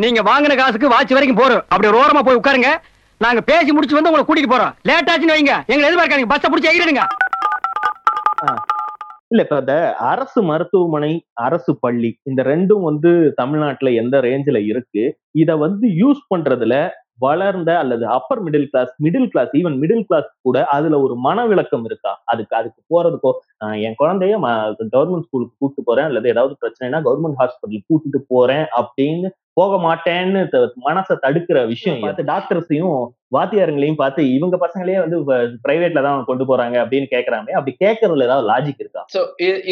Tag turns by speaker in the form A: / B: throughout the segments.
A: நீங்க வாங்கின காசுக்கு வாட்சி வரைக்கும் போறோம். அப்படி ஒரு ஓரமா போய் உட்காருங்க. நாங்க பேசி முடிச்சு வந்து உங்களை கூட்டிட்டு போறோம். லேட் ஆச்சுன்னு வைங்க. எங்களை எதிர்பார்க்காதீங்க. பஸ்ஸை பிடிச்சி எகிடுங்க
B: இல்ல இப்ப இந்த அரசு மருத்துவமனை அரசு பள்ளி இந்த ரெண்டும் வந்து தமிழ்நாட்டுல எந்த ரேஞ்சில இருக்கு? இத வந்து யூஸ் பண்றதுல வளர்ந்த அல்லது upper middle class middle class even middle class கூட அதுல ஒரு மனவிளக்கம் இருக்கா? அதுக்கு அதுக்கு போறதுக்கோ என் குழந்தைய கவர்மெண்ட் ஸ்கூலுக்கு கூப்பிட்டு போறேன். அல்லது ஏதாவது பிரச்சனைனா கவர்மெண்ட் ஹாஸ்பிட்டலுக்கு கூட்டிட்டு போறேன் அப்படின்னு போக மாட்டேன்னு மனசை தடுக்கிற விஷயம் பார்த்து டாக்டர்ஸையும் வாத்தியாருங்களையும் பார்த்து இவங்க பசங்களே வந்து பிரைவேட்ல தான் கொண்டு போறாங்க அப்படின்னு கேக்குறாங்க அப்படி கேட்கறதுல ஏதாவது லாஜிக் இருக்கா?
C: சோ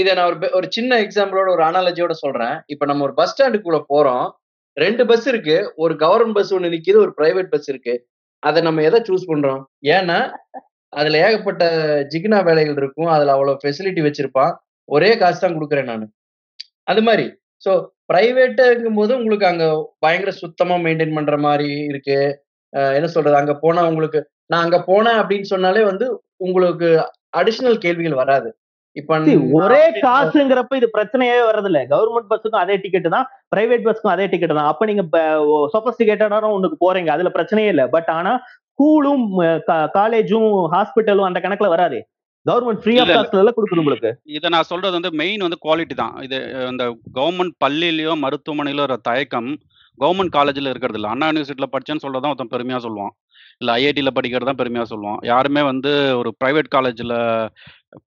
C: இதை நான் ஒரு ஒரு சின்ன எக்ஸாம்பிளோட ஒரு அனாலஜியோட சொல்றேன். இப்ப நம்ம ஒரு பஸ் ஸ்டாண்டுக்குள்ள போறோம். ரெண்டு பஸ் இருக்கு. ஒரு கவர்மெண்ட் பஸ் ஒண்ணு நிக்குது ஒரு பிரைவேட் பஸ் இருக்கு. அதை நம்ம எதை சூஸ் பண்றோம்? ஏன்னா அதுல ஏகப்பட்ட ஜிகினா வேலைகள் இருக்கும். அதுல அவ்வளவு ஃபெசிலிட்டி வச்சிருப்பான். ஒரே காசு தான் கொடுக்குறேன் நான். அது மாதிரி. ஸோ பிரைவேட்டுங்கும் போது உங்களுக்கு அங்க பயங்கர சுத்தமா மெயின்டைன் பண்ற மாதிரி இருக்கு. என்ன சொல்றது? அங்க போனா உங்களுக்கு நான் அங்க போனேன் அப்படின்னு சொன்னாலே வந்து உங்களுக்கு அடிஷனல் கேள்விகள் வராது. இப்ப
B: ஒரே காசுங்கிறப்ப இது பிரச்சனையே வர்றது இல்ல கவர்மெண்ட் பஸ்ஸுக்கும் அதே டிக்கெட் தான் பிரைவேட் பஸ்க்கும் அதே டிக்கெட் தான். அப்ப நீங்க சொபஸ்டிகேட்டடான ஒண்ணுக்கு போறீங்க அதுல பிரச்சனையே இல்ல. பட் ஆனா ஸ்கூலும் காலேஜும் ஹாஸ்பிட்டலும் அந்த கணக்குல வராது. Government free of. காஸ்ட்ல கொடுக்குது உங்களுக்கு?
D: இதை நான் சொல்றது வந்து மெயின் வந்து குவாலிட்டி தான். இது இந்த கவர்மெண்ட் பள்ளியிலயோ மருத்துவமனையிலோ ஒரு தயக்கம் கவர்மெண்ட் காலேஜில் இருக்கிறது இல்லை. அண்ணா யூனிவர்சிட்டியில் படிச்சேன்னு சொல்றதான் ஒருத்தன் பெருமையாக சொல்லுவான். இல்லை ஐஐடியில் படிக்கிறது தான் பெருமையாக சொல்லுவான். யாருமே வந்து ஒரு ப்ரைவேட் காலேஜில்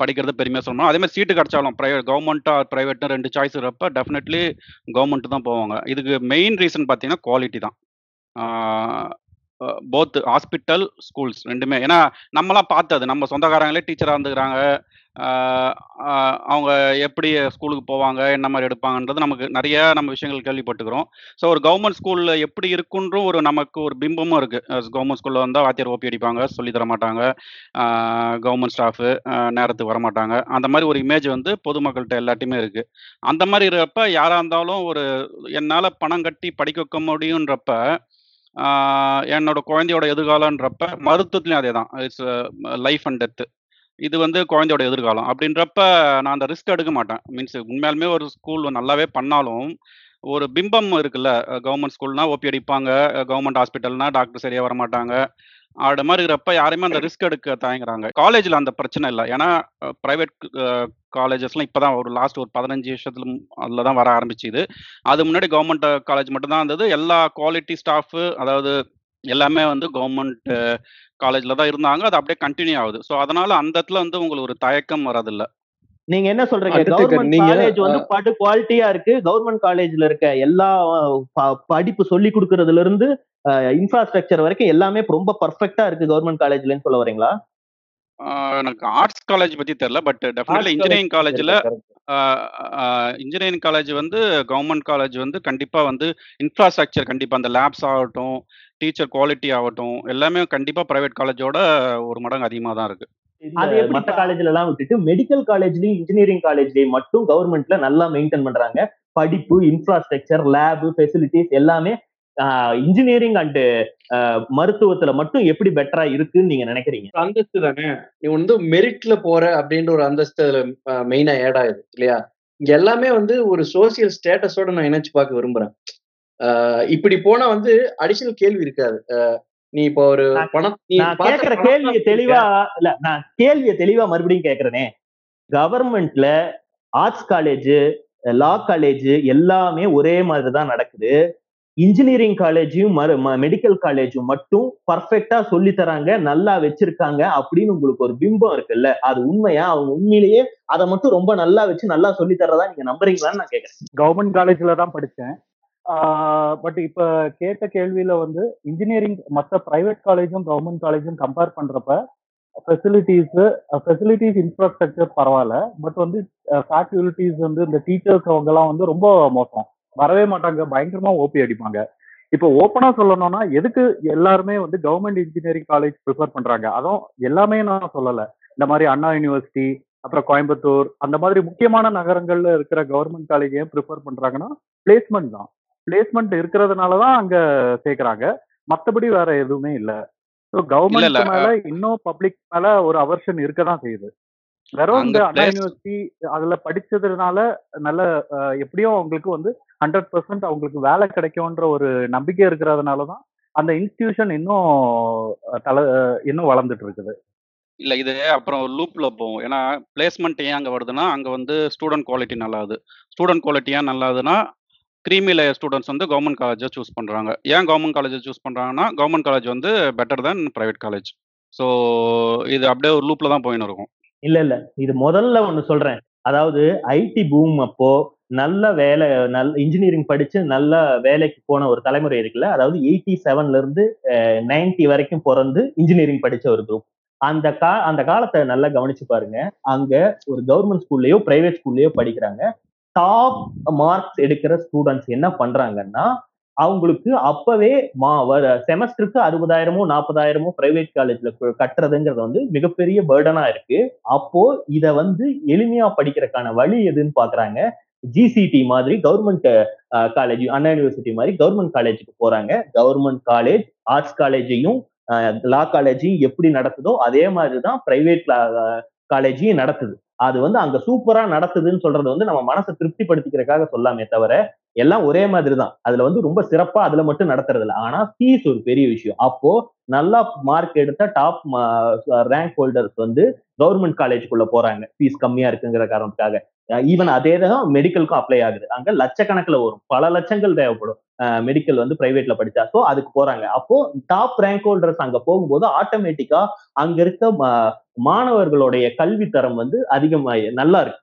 D: படிக்கிறது பெருமையாக சொல்லணும் அதே மாதிரி சீட்டு கிடைச்சாலும் ப்ரைவேட் கவர்மெண்ட்டா ப்ரைவேட்னு ரெண்டு சாய்ஸ் இருப்ப டெஃபினெட்லி கவர்மெண்ட் தான் போவாங்க. இதுக்கு மெயின் ரீசன் பார்த்தீங்கன்னா குவாலிட்டி தான். போத் ஹாஸ்பிட்டல் ஸ்கூல்ஸ் ரெண்டுமே. ஏன்னா நம்மலாம் பார்த்தது நம்ம சொந்தக்காரங்களே டீச்சராக இருந்துக்கிறாங்க. அவங்க எப்படி ஸ்கூலுக்கு போவாங்க என்ன மாதிரி எடுப்பாங்கன்றது நமக்கு நிறைய நம்ம விஷயங்கள் கேள்விப்பட்டுக்கிறோம். ஸோ ஒரு கவர்மெண்ட் ஸ்கூலில் எப்படி இருக்குன்ற ஒரு நமக்கு ஒரு பிம்பமும் இருக்குது கவர்மெண்ட் ஸ்கூலில் வந்தால் வாத்தியார் ஓப்பி அடிப்பாங்க சொல்லி தர மாட்டாங்க. கவர்மெண்ட் ஸ்டாஃபு நேரத்துக்கு வர மாட்டாங்க. அந்த மாதிரி ஒரு இமேஜ் வந்து பொதுமக்கள்கிட்ட எல்லாத்தையுமே இருக்குது அந்த மாதிரி இருக்கிறப்ப யாராக இருந்தாலும் ஒரு என்னால் பணம் கட்டி படிக்க வைக்க முடியுன்றப்ப என்னோட குழந்தையோட எதிர்காலன்றப்ப மருத்துவத்துலையும் அதே தான் it's life uh, and death இது வந்து குழந்தையோட எதிர்காலம். அப்படின்றப்ப நான் அந்த ரிஸ்க் எடுக்க மாட்டேன். மீன்ஸ் உண்மையாலுமே ஒரு ஸ்கூல் நல்லாவே பண்ணாலும் ஒரு பிம்பம் இருக்குல்ல கவர்மெண்ட் ஸ்கூல்னா ஓபி அடிப்பாங்க கவர்மெண்ட் ஹாஸ்பிட்டல்னா டாக்டர் சரியாக வர ஆட மாதிரி இருக்கிறப்ப யாருமே அந்த ரிஸ்க் எடுக்க தயங்குறாங்க. காலேஜில் அந்த பிரச்சனை இல்லை. ஏன்னா ப்ரைவேட் காலேஜஸ்லாம் இப்போ தான் ஒரு லாஸ்ட் ஒரு பதினஞ்சு வருஷத்துல அதில் தான் வர ஆரம்பிச்சுது. அது முன்னாடி கவர்மெண்ட் காலேஜ் மட்டும்தான் இருந்தது. எல்லா குவாலிட்டி ஸ்டாஃபு அதாவது எல்லாமே வந்து கவர்மெண்ட் காலேஜில் தான் இருந்தாங்க. அது அப்படியே கண்டினியூ ஆகுது. ஸோ அதனால் அந்த இடத்துல வந்து உங்களுக்கு ஒரு தயக்கம் வரதில்லை
B: நீங்க என்ன சொல்றீங்க? கவர்மெண்ட் காலேஜ் வந்து படு குவாலிட்டியா இருக்கு. கவர்மெண்ட் காலேஜ்ல இருக்க எல்லா படிப்பு சொல்லி கொடுக்கறதுல இருந்து இன்ஃப்ராஸ்ட்ரக்சர் வரைக்கும் எல்லாமே ரொம்ப பர்ஃபெக்டா இருக்கு கவர்மெண்ட் காலேஜ்லன்னு சொல்ல வரீங்களா
D: எனக்கு ஆர்ட்ஸ் காலேஜ் பத்தி தெரியல பட் டெஃபினெட்லி இன்ஜினியரிங் காலேஜில் இன்ஜினியரிங் காலேஜ் வந்து கவர்மெண்ட் காலேஜ் வந்து கண்டிப்பா வந்து இன்ஃப்ராஸ்ட்ரக்சர் கண்டிப்பா அந்த லேப்ஸ் ஆகட்டும் டீச்சர் குவாலிட்டி ஆகட்டும் எல்லாமே கண்டிப்பா பிரைவேட் காலேஜோட ஒரு மடங்கு அதிகமாக தான் இருக்கு.
B: அது மற்ற காலேஜ்ல எல்லாம் விட்டுட்டு மெடிக்கல் காலேஜ்லயும் இன்ஜினியரிங் காலேஜ்லயும் மட்டும் கவர்மெண்ட்ல நல்லா மெயின்டைன் பண்றாங்க. படிப்பு இன்ஃப்ராஸ்ட்ரக்சர் லேப் ஃபெசிலிட்டிஸ் எல்லாமே இன்ஜினியரிங் அண்ட் மருத்துவத்துல மட்டும் எப்படி பெட்டரா இருக்குன்னு நீங்க நினைக்கிறீங்க?
C: அந்தஸ்து தானே. நீ வந்து மெரிட்ல போற அப்படின்ற ஒரு அந்தஸ்து மெயினா ஆட் ஆகுது இல்லையா? இங்க எல்லாமே வந்து ஒரு சோசியல் ஸ்டேட்டஸோட நான் இணைச்சு பார்க்க விரும்புறேன். இப்படி போனா வந்து அடிஷனல் கேள்வி இருக்காது. நீ இப்போ ஒரு பணம்
B: கேக்குற கேள்வியை தெளிவா இல்ல நான் கேள்வியை தெளிவா மறுபடியும் கேக்குறேனே. கவர்மெண்ட்ல ஆர்ட்ஸ் காலேஜ் லா காலேஜ் எல்லாமே ஒரே மாதிரி தான் நடக்குது. இன்ஜினியரிங் காலேஜையும் மெடிக்கல் காலேஜும் மட்டும் பர்ஃபெக்டா சொல்லி தராங்க நல்லா வச்சிருக்காங்க அப்படின்னு உங்களுக்கு ஒரு பிம்பம் இருக்குல்ல? அது உண்மையா? அவங்க உண்மையிலேயே அதை மட்டும் ரொம்ப நல்லா வச்சு நல்லா சொல்லி தரதா நீங்க நம்புறீங்களான்னு நான் கேட்கறேன்
E: கவர்மெண்ட் காலேஜில் தான் படித்தேன் பட் இப்போ கேட்ட கேள்வியில் வந்து இன்ஜினியரிங் மற்ற ப்ரைவேட் காலேஜும் கவர்மெண்ட் காலேஜும் கம்பேர் பண்ணுறப்ப ஃபெசிலிட்டிஸ் ஃபெசிலிட்டிஸ் இன்ஃப்ராஸ்ட்ரக்சர் பரவாயில்ல. பட் வந்து ஃபேக்கல்டிஸ் வந்து இந்த டீச்சர்ஸ் அவங்கெல்லாம் வந்து ரொம்ப மோசம். வரவே மாட்டாங்க. பயங்கரமாக ஓபி அடிப்பாங்க. இப்போ ஓப்பனா சொல்லணும்னா எதுக்கு எல்லாருமே வந்து கவர்மெண்ட் இன்ஜினியரிங் காலேஜ் ப்ரிஃபர் பண்றாங்க? அதுவும் எல்லாமே நான் சொல்லலை. இந்த மாதிரி அண்ணா யூனிவர்சிட்டி அப்புறம் கோயம்புத்தூர் அந்த மாதிரி முக்கியமான நகரங்கள்ல இருக்கிற கவர்மெண்ட் காலேஜ் ஏன் ப்ரிஃபர் பண்றாங்கன்னா பிளேஸ்மெண்ட் தான். பிளேஸ்மெண்ட் இருக்கிறதுனால தான் அங்க சேர்க்கறாங்க. மத்தபடி வேற எதுவுமே இல்ல. So government. மேல இன்னும் பப்ளிக் மேல ஒரு அவர்ஷன் இருக்க தான் செய்யுது. வெறும் இந்த அண்ணா யூனிவர்சிட்டி அதுல படிச்சதுனால நல்ல எப்படியும் அவங்களுக்கு வந்து ஹண்ட்ரட் பர்சன்ட் அவங்களுக்கு வேலை கிடைக்கும்ன்ற ஒரு நம்பிக்கை இருக்கிறதுனால தான் அந்த இன்ஸ்டிடியூஷன் இன்னும் தல இன்னும் வளர்ந்துட்டு இருக்குது.
D: இல்ல இது அப்புறம் லூப்ல போகும் ஏன்னா பிளேஸ்மெண்ட் ஏன் அங்க வருதுன்னா அங்க வந்து ஸ்டூடெண்ட் குவாலிட்டி நல்லாது. ஸ்டூடெண்ட் குவாலிட்டி ஏன் நல்லாதுன்னா கிரீமி லேயர் ஸ்டூடெண்ட்ஸ் வந்து கவர்மெண்ட் காலேஜை சூஸ் பண்றாங்க. ஏன் கவர்மெண்ட் காலேஜை சூஸ் பண்றாங்கன்னா கவர்மெண்ட் காலேஜ் வந்து better then private college so இது அப்படியே ஒரு லூப்ல தான் போயின்னு இருக்கும்.
B: இல்ல இல்ல. இது முதல்ல ஒண்ணு சொல்றேன். அதாவது ஐடி பூம் அப்போ நல்ல வேலை நல் இன்ஜினியரிங் படிச்சு நல்ல வேலைக்கு போன ஒரு தலைமுறை இருக்குல்ல? அதாவது எயிட்டி செவன்ல இருந்து நைன்டி வரைக்கும் பிறந்து இன்ஜினியரிங் படிச்ச ஒரு குரூப் அந்த கா அந்த காலத்தை நல்லா கவனிச்சு பாருங்க. அங்க ஒரு கவர்மெண்ட் ஸ்கூல்லயோ பிரைவேட் ஸ்கூல்லயோ படிக்கிறாங்க. டாப் மார்க்ஸ் எடுக்கிற ஸ்டூடெண்ட்ஸ் என்ன பண்றாங்கன்னா அவங்களுக்கு அப்பவே மா செமஸ்டருக்கு அறுபதாயிரமோ நாற்பதாயிரமோ பிரைவேட் காலேஜ்ல கட்டுறதுங்கிறது வந்து மிகப்பெரிய பேர்டனா இருக்கு. அப்போ இத வந்து எளிமையா படிக்கிறதுக்கான வழி எதுன்னு பாக்குறாங்க. ஜிசிடி மாதிரி கவர்மெண்ட் காலேஜ் அண்ணா யூனிவர்சிட்டி மாதிரி கவர்மெண்ட் காலேஜுக்கு போறாங்க. கவர்மெண்ட் காலேஜ் ஆர்ட்ஸ் காலேஜையும் லா காலேஜையும் எப்படி நடத்துதோ அதே மாதிரிதான் பிரைவேட் காலேஜையும் நடத்துது. அது வந்து அங்க சூப்பரா நடத்துதுன்னு சொல்றது வந்து நம்ம மனசை திருப்திப்படுத்திக்கிறதுக்காக சொல்லாமே தவிர எல்லாம் ஒரே மாதிரி தான் அதுல வந்து ரொம்ப சிறப்பா அதுல மட்டும் நடத்துறது இல்லை ஆனா ஃபீஸ் ஒரு பெரிய விஷயம். அப்போ நல்லா மார்க் எடுத்த டாப் ரேங்க் ஹோல்டர்ஸ் வந்து கவர்மெண்ட் காலேஜுக்குள்ள போறாங்க. ஃபீஸ் கம்மியா இருக்குங்கிற காரணத்துக்காக. ஈவன் அதே தான் மெடிக்கலுக்கும் அப்ளை ஆகுது. அங்க லட்சக்கணக்கில் வரும். பல லட்சங்கள் தேவைப்படும். மெடிக்கல் வந்து பிரைவேட்ல படிச்சா. ஸோ அதுக்கு போறாங்க. அப்போ டாப் ரேங்க் ஹோல்டர்ஸ் அங்க போகும்போது ஆட்டோமேட்டிக்கா அங்க இருக்க மாணவர்களுடைய கல்வி தரம் வந்து அதிகமாக நல்லா இருக்கு.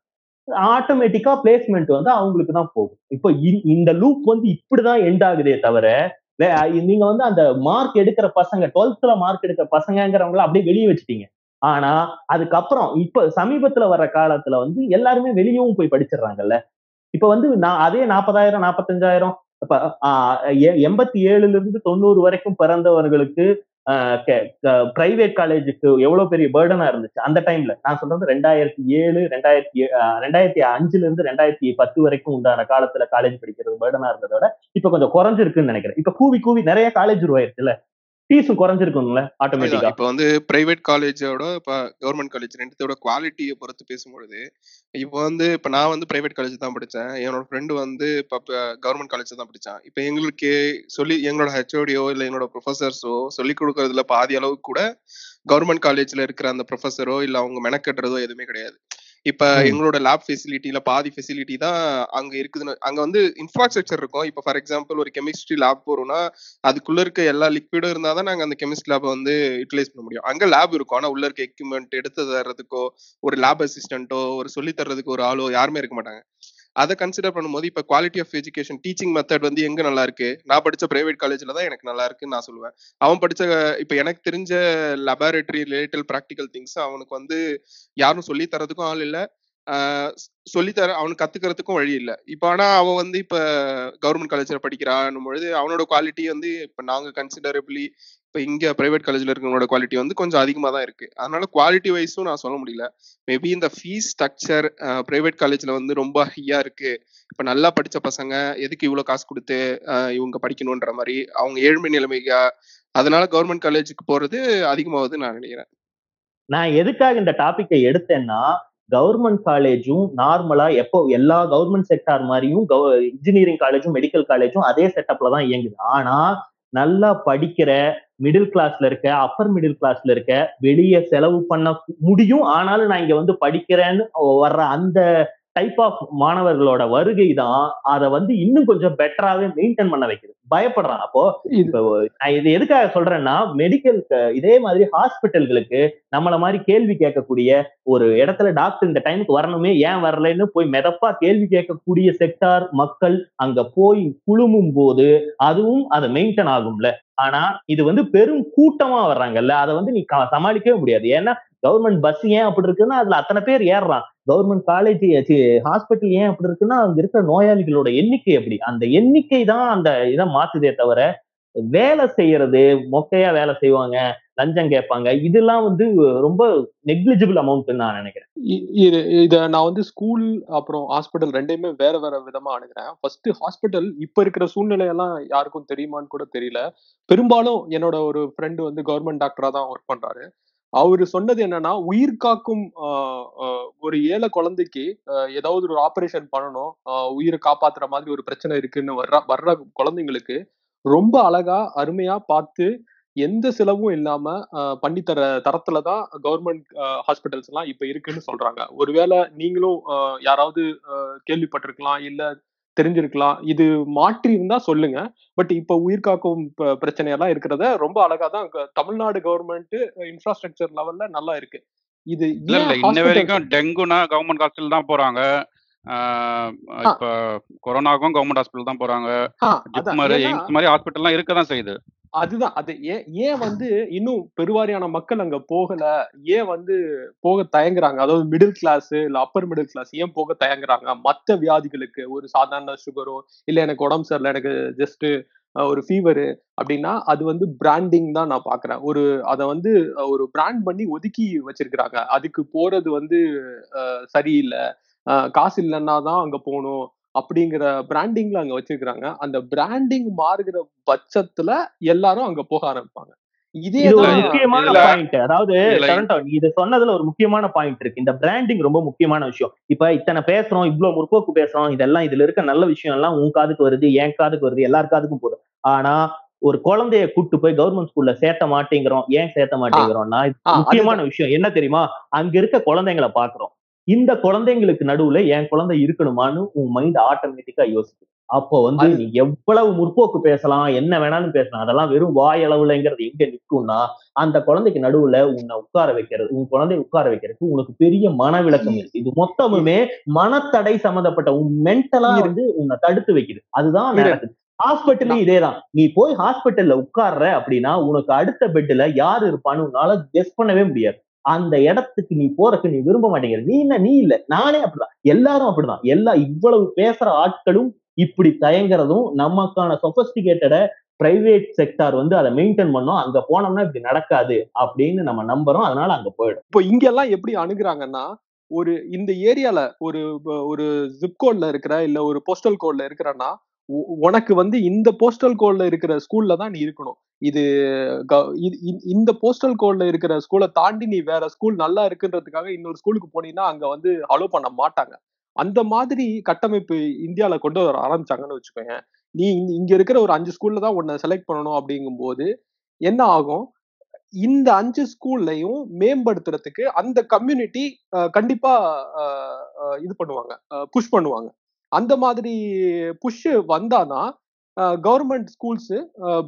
B: ஆட்டோமேட்டிக்கா பிளேஸ்மெண்ட் வந்து அவங்களுக்கு தான் போகும். இப்போ இந்த லூப் வந்து இப்படிதான் எண்ட் ஆகுதே தவிர நீங்க வந்து அந்த மார்க் எடுக்கிற பசங்க டுவெல்த்ல மார்க் எடுக்கிற பசங்கிறவங்கள அப்படியே வெளியே வச்சுட்டீங்க. ஆனா அதுக்கப்புறம் இப்ப சமீபத்துல வர்ற காலத்துல வந்து எல்லாருமே வெளியவும் போய் படிச்சிடுறாங்கல்ல. இப்ப வந்து நான் அதே நாற்பதாயிரம் நாற்பத்தஞ்சாயிரம் இப்ப எண்பத்தி ஏழுல இருந்து தொண்ணூறு வரைக்கும் பிறந்தவர்களுக்கு பிரைவேட் காலேஜுக்கு எவ்வளவு பெரிய பேர்டனா இருந்துச்சு? அந்த டைம்ல நான் சொல்றது ரெண்டாயிரத்தி ஏழு ரெண்டாயிரத்தி ரெண்டாயிரத்தி அஞ்சுல இருந்து ரெண்டாயிரத்தி பத்து வரைக்கும் உண்டான காலத்துல காலேஜ் படிக்கிறது பேர்டனா இருந்ததோட இப்ப கொஞ்சம் குறைஞ்சிருக்குன்னு நினைக்கிறேன். இப்ப கூவி கூவி நிறைய காலேஜ் உருவாயிருச்சுல ஃபீஸும் குறைஞ்சிருக்கும்ல ஆட்டோமேட்டிக்கா
F: இப்போ வந்து பிரைவேட் காலேஜோட இப்போ கவர்மெண்ட் காலேஜ் ரெண்டுத்தோட குவாலிட்டியை பொறுத்து பேசும்பொழுது இப்போ வந்து இப்போ நான் வந்து பிரைவேட் காலேஜ் தான் படித்தேன் என்னோட ஃப்ரெண்டு வந்து இப்போ கவர்மெண்ட் காலேஜ் தான் படித்தான் இப்போ எங்களுக்கு சொல்லி எங்களோட ஹெச்ஓடியோ இல்லை எங்களோட ப்ரொஃபசர்ஸோ சொல்லி கொடுக்கறதுல பாதி அளவுக்கு கூட கவர்மெண்ட் காலேஜில் இருக்கிற அந்த ப்ரொஃபஸரோ இல்லை அவங்க மெனக்கட்டுறதோ எதுவுமே கிடையாது. இப்ப எங்களோட லேப் ஃபெசிலிட்டியில பாதி ஃபெசிலிட்டி தான் அங்க இருக்குதுன்னு அங்க வந்து இன்ஃப்ராஸ்ட்ரக்சர் இருக்கும். இப்ப ஃபார் எக்ஸாம்பிள் ஒரு கெமிஸ்ட்ரி லேப் போறோம்னா அதுக்குள்ள இருக்க எல்லா லிக்விடும் இருந்தா தான் நாங்க அந்த கெமிஸ்ட்ரி லேபை வந்து யூட்டிலைஸ் பண்ண முடியும். அங்க லேப் இருக்கும். ஆனா உள்ள இருக்க எக்யூப்மெண்ட் எடுத்து தர்றதுக்கோ ஒரு லேப் அசிஸ்டன்ட்டோ ஒரு சொல்லி தர்றதுக்கு ஒரு ஆளோ யாருமே இருக்க மாட்டாங்க. அதை கன்சிடர் பண்ணும்போது இப்போ quality of education teaching method வந்து எங்க நல்லா இருக்கு? நான் படிச்ச பிரைவேட் காலேஜ்ல தான் எனக்கு நல்லா இருக்குன்னு நான் சொல்லுவேன். அவன் படிச்ச இப்போ எனக்கு தெரிஞ்ச லெபார்டரி ரிலேட்டட் ப்ராக்டிக்கல் திங்ஸ் அவனுக்கு வந்து யாரும் சொல்லி தரதுக்கும் ஆள் இல்லை. சொல்லித்தர அவனுக்கு கத்துக்கிறதுக்கும் வழி இல்லை. இப்போ ஆனா அவன் வந்து இப்ப கவர்மெண்ட் காலேஜ்ல படிக்கிறான் பொழுது அவனோட குவாலிட்டி வந்து இப்ப நாங்க கன்சிடரபிளி இப்ப இங்க பிரைவேட் காலேஜ்ல இருக்கிறவங்களோட குவாலிட்டி வந்து கொஞ்சம் அதிகமா தான் இருக்கு. அதனால குவாலிட்டி வைஸும் நான் சொல்ல முடியல. மேபி இந்த ஃபீஸ் ஸ்ட்ரக்சர் பிரைவேட் காலேஜ்ல வந்து ரொம்ப ஹையா இருக்கு. இப்ப நல்லா படிச்ச பசங்க எதுக்கு இவ்வளவு காசு கொடுத்து இவங்க படிக்கணும்ன்ற மாதிரி அவங்க ஏழ்மை நிலைமைக்கா அதனால கவர்மெண்ட் காலேஜுக்கு போறது அதிகமாகுதுன்னு நான் நினைக்கிறேன்.
B: நான் எதுக்காக இந்த டாபிக்கை எடுத்தேன்னா கவர்மெண்ட் காலேஜும் நார்மலா எப்போ எல்லா கவர்மெண்ட் செக்டார் மாதிரியும் இன்ஜினியரிங் காலேஜும் மெடிக்கல் காலேஜும் அதே செட்டப்ல தான் இயங்குது. ஆனா நல்லா படிக்கிற மிடில் கிளாஸ்ல இருக்க அப்பர் மிடில் கிளாஸ்ல இருக்க வெளியே செலவு பண்ண முடியும். ஆனாலும் நான் இங்க வந்து படிக்கிறேன்னு வர்ற அந்த டைப் ஆஃப் மாணவர்களோட வருகை தான் அதை வந்து இன்னும் கொஞ்சம் பெட்டராகவே மெயின்டைன் பண்ண வைக்குது. பயப்படுறான். அப்போ இது எதுக்காக சொல்றேன்னா மெடிக்கல் இதே மாதிரி ஹாஸ்பிட்டல்களுக்கு நம்மள மாதிரி கேள்வி கேட்கக்கூடிய ஒரு இடத்துல டாக்டர் இந்த டைமுக்கு வரணுமே ஏன் வரலன்னு போய் மெதப்பா கேள்வி கேட்கக்கூடிய செக்டார் மக்கள் அங்க போய் குழுமும் போது அதுவும் அதை மெயின்டைன் ஆகும்ல. ஆனா இது வந்து பெரும் கூட்டமா வர்றாங்கல்ல. அதை வந்து நீ சமாளிக்கவே முடியாது. ஏன்னா கவர்மெண்ட் பஸ் ஏன் அப்படி இருக்குன்னா அதுல அத்தனை பேர் ஏறுறான். கவர்மெண்ட் காலேஜ் ஹாஸ்பிட்டல் ஏன் அப்படி இருக்குன்னா அங்க இருக்கிற நோயாளிகளோட எண்ணிக்கை எப்படி? அந்த எண்ணிக்கை தான் அந்த இதை மாத்துதே தவிர வேலை செய்யறது மொக்கையா வேலை செய்வாங்க லஞ்சம் கேட்பாங்க இதெல்லாம் வந்து ரொம்ப நெக்லிஜிபிள் அமௌண்ட் நான் நினைக்கிறேன்.
G: இது இத நான் வந்து ஸ்கூல் அப்புறம் ஹாஸ்பிட்டல் ரெண்டையுமே வேற வேற விதமா அணுகிறேன். ஃபர்ஸ்ட் ஹாஸ்பிட்டல் இப்ப இருக்கிற சூழ்நிலையெல்லாம் யாருக்கும் தெரியுமான்னு கூட தெரியல. பெரும்பாலும் என்னோட ஒரு ஃப்ரெண்டு வந்து கவர்மெண்ட் டாக்டரா தான் ஒர்க் பண்றாரு. அவரு சொன்னது என்னன்னா உயிர் காக்கும் ஒரு ஏழை குழந்தைக்கு ஏதாவது ஒரு ஆபரேஷன் பண்ணணும் உயிரை காப்பாத்துற மாதிரி ஒரு பிரச்சனை இருக்குன்னு வர்ற வர்ற குழந்தைங்களுக்கு ரொம்ப அழகா அருமையா பார்த்து எந்த செலவும் இல்லாம பண்ணித்தர தரத்துல தான் கவர்மெண்ட் ஹாஸ்பிட்டல்ஸ் எல்லாம் இப்ப இருக்குன்னு சொல்றாங்க. ஒருவேளை நீங்களும் யாராவது ஆஹ், கேள்விப்பட்டிருக்கலாம் இல்ல தெரிஞ்சிருக்கலாம். இது மாற்றி இருந்தா சொல்லுங்க. பட் இப்ப உயிர் காக்கும் ப- பிரச்சனையெல்லாம் இருக்கிறத ரொம்ப அழகா தான் தமிழ்நாடு கவர்மெண்ட் இன்ஃப்ராஸ்ட்ரக்சர் லெவல்ல நல்லா இருக்கு. இது
D: இல்ல இன்ன வரைக்கும் டெங்குனா கவர்மெண்ட் ஹாஸ்பிட்டல் தான் போறாங்க. இப்ப கொரோனாக்கும் கவர்மெண்ட் ஹாஸ்பிட்டல் தான் போறாங்க. ஜிப்மர் எய்ம்ஸ் மாதிரி ஹாஸ்பிட்டல்லாம் இருக்க தான் செய்யுது.
G: அதுதான். அது ஏன் ஏன் வந்து இன்னும் பெருவாரியான மக்கள் அங்க போகல? ஏன் வந்து போக தயங்குறாங்க? அதாவது மிடில் கிளாஸ் இல்ல அப்பர் மிடில் கிளாஸ் ஏன் போக தயங்குறாங்க? மத்த வியாதிகளுக்கு ஒரு சாதாரண சுகரோ இல்ல எனக்கு உடம்பு சரியில்லை எனக்கு ஜஸ்ட் ஒரு ஃபீவரு அப்படின்னா அது வந்து பிராண்டிங் தான் நான் பாக்குறேன் ஒரு அதை வந்து ஒரு பிராண்ட் பண்ணி ஒதுக்கி வச்சிருக்கிறாங்க. அதுக்கு போறது வந்து சரியில்லை. காசு இல்லைன்னா தான் அங்க போகணும். அப்படிங்கிற பிராண்டிங்ல அங்க வச்சிருக்கிறாங்க. அந்த பிராண்டிங் மாறுகிற பட்சத்துல எல்லாரும் அங்க போக ஆரம்பிப்பாங்க. இதே
B: இது ஒரு முக்கியமான பாயிண்ட் அதாவது இது சொன்னதுல ஒரு முக்கியமான பாயிண்ட் இருக்கு. இந்த பிராண்டிங் ரொம்ப முக்கியமான விஷயம். இப்ப இத்தனை பேசுறோம் இவ்வளவு முற்போக்கு பேசுறோம் இதெல்லாம் இதுல இருக்க நல்ல விஷயம் எல்லாம் உன் காதுக்கு வருது என் காதுக்கு வருது எல்லார் காதுக்கும் போதும் ஆனா ஒரு குழந்தைய கூட்டு போய் கவர்மெண்ட் ஸ்கூல்ல சேர்த்த மாட்டேங்கிறோம். ஏன் சேர்த்த மாட்டேங்கிறோம்னா முக்கியமான விஷயம். என்ன தெரியுமா? அங்க இருக்க குழந்தைங்களை பாக்குறோம் இந்த குழந்தைங்களுக்கு நடுவுல என் குழந்தை இருக்கணுமான்னு உன் மைண்ட் ஆட்டோமேட்டிக்கா யோசிக்கும். அப்போ வந்து நீ எவ்வளவு முற்போக்கு பேசலாம் என்ன வேணாலும் பேசலாம். அதெல்லாம் வெறும் வாய் அளவுலங்கிறது எங்க நிக்கும்னா அந்த குழந்தைக்கு நடுவுல உன்னை உட்கார வைக்கிறது உன் குழந்தைய உட்கார வைக்கிறதுக்கு உனக்கு பெரிய மனவிளக்கம் இருக்கு. இது மொத்தமுமே மனத்தடை சம்பந்தப்பட்ட உன் மென்டலா. வந்து உன்னை தடுத்து வைக்குது. அதுதான். நடக்குது. ஹாஸ்பிட்டலும் இதேதான். நீ போய் ஹாஸ்பிட்டல்ல உட்கார்ற அப்படின்னா உனக்கு அடுத்த பெட்ல யாரு இருப்பான்னு உன்னால கெஸ் பண்ணவே முடியாது. அந்த இடத்துக்கு நீ போறதுக்கு நீ விரும்ப மாட்டேங்கிற. நீ என்ன நீ இல்ல. நானே அப்படிதான். எல்லாரும் அப்படிதான். எல்லா இவ்வளவு பேசுற ஆட்களும் இப்படி தயங்குறதும் நமக்கான சொபஸ்டிகேட்டட பிரைவேட் செக்டார் வந்து அதை மெயின்டைன் பண்ணோம். அங்க போனோம்னா இப்படி நடக்காது அப்படின்னு நம்ம நம்புறோம். அதனால அங்க போயிடும்.
G: இப்போ இங்க எல்லாம் எப்படி அணுகுறாங்கன்னா ஒரு இந்த ஏரியால ஒரு ஒரு ஜிப் கோட்ல இருக்கிற இல்ல ஒரு போஸ்டல் கோட்ல இருக்கிறன்னா உ- உனக்கு வந்து இந்த போஸ்டல் கோட்ல இருக்கிற ஸ்கூல்ல தான் நீ இருக்கணும். இது க- இது- இந்த போஸ்டல் கோட்ல இருக்கிற ஸ்கூலை தாண்டி நீ வேற ஸ்கூல் நல்லா இருக்குன்றதுக்காக இன்னொரு ஸ்கூலுக்கு போனீங்கன்னா அங்க வந்து அலோ பண்ண மாட்டாங்க. அந்த மாதிரி கட்டமைப்பு இந்தியால கொண்டு வர ஆரம்பிச்சாங்கன்னு வச்சுக்கோங்க நீ இங்க- இருக்கிற ஒரு அஞ்சு ஸ்கூல்ல தான் உன்னை செலக்ட் பண்ணணும் அப்படிங்கும்போது என்ன ஆகும்? இந்த அஞ்சு ஸ்கூல்லையும் மேம்படுத்துறதுக்கு அந்த கம்யூனிட்டி கண்டிப்பா இது பண்ணுவாங்க. புஷ் பண்ணுவாங்க. அந்த மாதிரி புஷ் வந்தாதான் கவர்மெண்ட் ஸ்கூல்ஸ்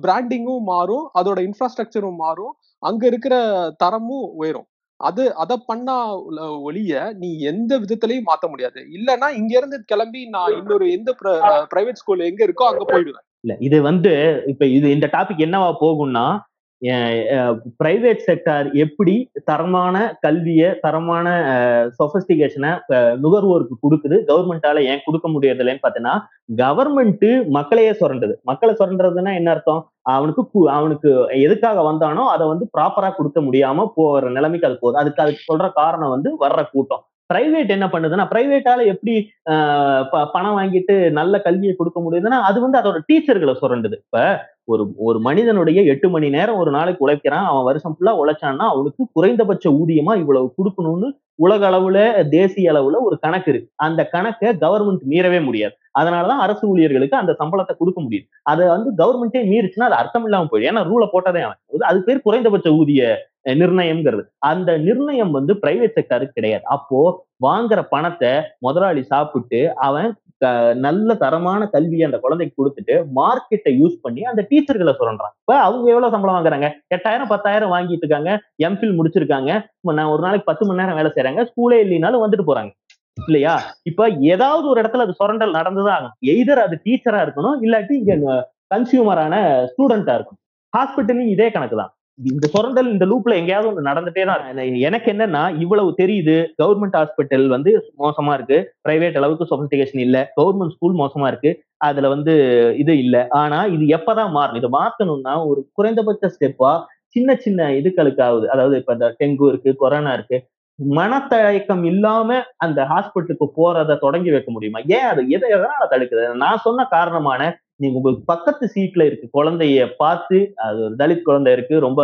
G: பிராண்டிங்கும் மாறும் அதோட இன்ஃப்ராஸ்ட்ரக்சரும் மாறும் அங்க இருக்கிற தரமும் உயரும். அது அதை பண்ணா உள்ள- ஒழிய நீ எந்த விதத்திலையும் மாத்த முடியாது. இல்லைன்னா இங்க இருந்து கிளம்பி நான் இன்னொரு எந்த பிரைவேட் ஸ்கூல் எங்க இருக்கோ அங்க போயிடுவேன்.
B: இல்ல இது வந்து இப்ப இது இந்த டாபிக் என்னவா போகும்னா பிரைவேட் செக்டார் எப்படி தரமான கல்வியை தரமான சொபஸ்டிகேஷனை நுகர்வோருக்கு கொடுக்குது கவர்மெண்டால ஏன் கொடுக்க முடியறதில்லைன்னு பார்த்தீங்கன்னா கவர்மெண்ட் மக்களையே சுரண்டுது. மக்களை சுரண்டுறதுன்னா என்ன அர்த்தம்? அவனுக்கு அவனுக்கு எதுக்காக வந்தானோ அதை வந்து ப்ராப்பரா கொடுக்க முடியாம போற நிலைமைக்கு அது போகுது. அதுக்கு அதுக்கு சொல்ற காரணம் வந்து வர்ற கூட்டம். பிரைவேட் என்ன பண்ணுதுன்னா பிரைவேட்டால எப்படி பணம் வாங்கிட்டு நல்ல கல்வியை கொடுக்க முடியுதுன்னா அது வந்து அதோட டீச்சர்களை சுரண்டுது. இப்ப ஒரு ஒரு மனிதனுடைய எட்டு மணி நேரம் ஒரு நாளைக்கு உழைக்கிறான் அவன் வருஷம் ஃபுல்லா உழைச்சான்னா அவனுக்கு குறைந்தபட்ச ஊதியமா இவ்வளவு கொடுக்கணும்னு உலக அளவுல தேசிய அளவுல ஒரு கணக்கு இருக்கு. அந்த கணக்கை கவர்மெண்ட் மீறவே முடியாது. அதனாலதான் அரசு ஊழியர்களுக்கு அந்த சம்பளத்தை கொடுக்க முடியுது. அதை வந்து கவர்மெண்டே மீறிச்சுன்னா அது அர்த்தம் இல்லாம போயிடும். ஏன்னா ரூலை போட்டதே அவன். அது பேர் குறைந்தபட்ச ஊதிய நிர்ணயம்ங்கிறது. அந்த நிர்ணயம் வந்து பிரைவேட் செக்டருக்கு கிடையாது. அப்போ வாங்குற பணத்தை முதலாளி சாப்பிட்டு அவன் நல்ல தரமான கல்வியை அந்த குழந்தைக்கு கொடுத்துட்டு மார்க்கெட்டை யூஸ் பண்ணி அந்த டீச்சர்களை சொல்றான் இப்ப அவங்க எவ்வளவு சம்பளம் வாங்குறாங்க? எட்டாயிரம் பத்தாயிரம் வாங்கிட்டு இருக்காங்க. எம்ஃபில் முடிச்சிருக்காங்க. நான் ஒரு நாளைக்கு பத்து மணி நேரம் வேலை செய்யறாங்க. ஸ்கூலே இல்லைனாலும் வந்துட்டு போறாங்க. இல்லையா? இப்ப ஏதாவது ஒரு இடத்துல அது சுரண்டல் நடந்துதான் ஆகும் எய்தர் அது டீச்சரா இருக்கணும் இல்லாட்டி இங்க கன்சியூமரான ஸ்டூடெண்டா இருக்கும் ஹாஸ்பிட்டலையும் இதே கணக்கு தான் இந்த சுரண்டல் இந்த லூப்ல எங்கேயாவது ஒன்று நடந்துட்டே தான் எனக்கு என்னன்னா இவ்வளவு தெரியுது. கவர்மெண்ட் ஹாஸ்பிட்டல் வந்து மோசமா இருக்கு. பிரைவேட் அளவுக்கு சொபிஸ்டிகேஷன் இல்ல. கவர்மெண்ட் ஸ்கூல் மோசமா இருக்கு. அதுல வந்து இது இல்ல. ஆனா இது எப்பதான் மாறும்? இதை மாத்தணும்னா ஒரு குறைந்தபட்ச ஸ்டெப்பா சின்ன சின்ன இதுகளுக்காவது அதாவது இப்ப இந்த டெங்கு இருக்கு கொரோனா இருக்கு மனத்தயக்கம் இல்லாம அந்த ஹாஸ்பிட்டலுக்கு போறத தொடங்கி வைக்க முடியுமா? ஏன் அது எதை எதனால தடுக்குது? நான் சொன்ன காரணமான நீங்க உங்களுக்கு பக்கத்து சீட்ல இருக்கு குழந்தைய பார்த்து அது ஒரு தலித் குழந்தை இருக்கு ரொம்ப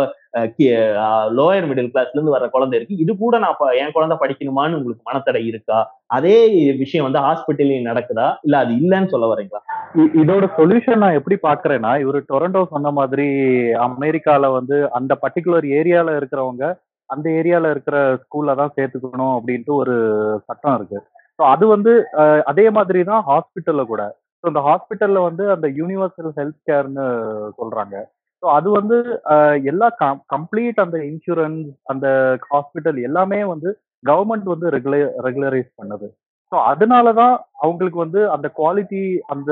B: லோயர் மிடில் கிளாஸ்ல இருந்து வர குழந்தை இருக்கு. இது கூட நான் என் குழந்தை படிக்கணுமான்னு உங்களுக்கு மனத்தடை இருக்கா? அதே விஷயம் வந்து ஹாஸ்பிட்டல்லையும் நடக்குதா? இல்ல அது இல்லைன்னு சொல்ல வரீங்களா
E: இதோட சொல்யூஷன் நான் எப்படி பாக்குறேன்னா இவரு டொரண்டோ சொன்ன மாதிரி அமெரிக்கால வந்து அந்த பர்டிகுலர் ஏரியால இருக்கிறவங்க அந்த ஏரியால இருக்கிற ஸ்கூல்ல தான் சேர்த்துக்கணும் அப்படின்ட்டு ஒரு சட்டம் இருக்கு. ஸோ அது வந்து அதே மாதிரி தான் ஹாஸ்பிட்டல்ல கூட. ஸோ இந்த ஹாஸ்பிட்டல்ல வந்து அந்த யூனிவர்சல் ஹெல்த் கேர்னு சொல்றாங்க. ஸோ அது வந்து எல்லா கம்ப்ளீட் அந்த இன்சூரன்ஸ் அந்த ஹாஸ்பிட்டல் எல்லாமே வந்து கவர்மெண்ட் வந்து ரெகுலே ரெகுலரைஸ் பண்ணுது. ஸோ அதனால தான் அவங்களுக்கு வந்து அந்த குவாலிட்டி அந்த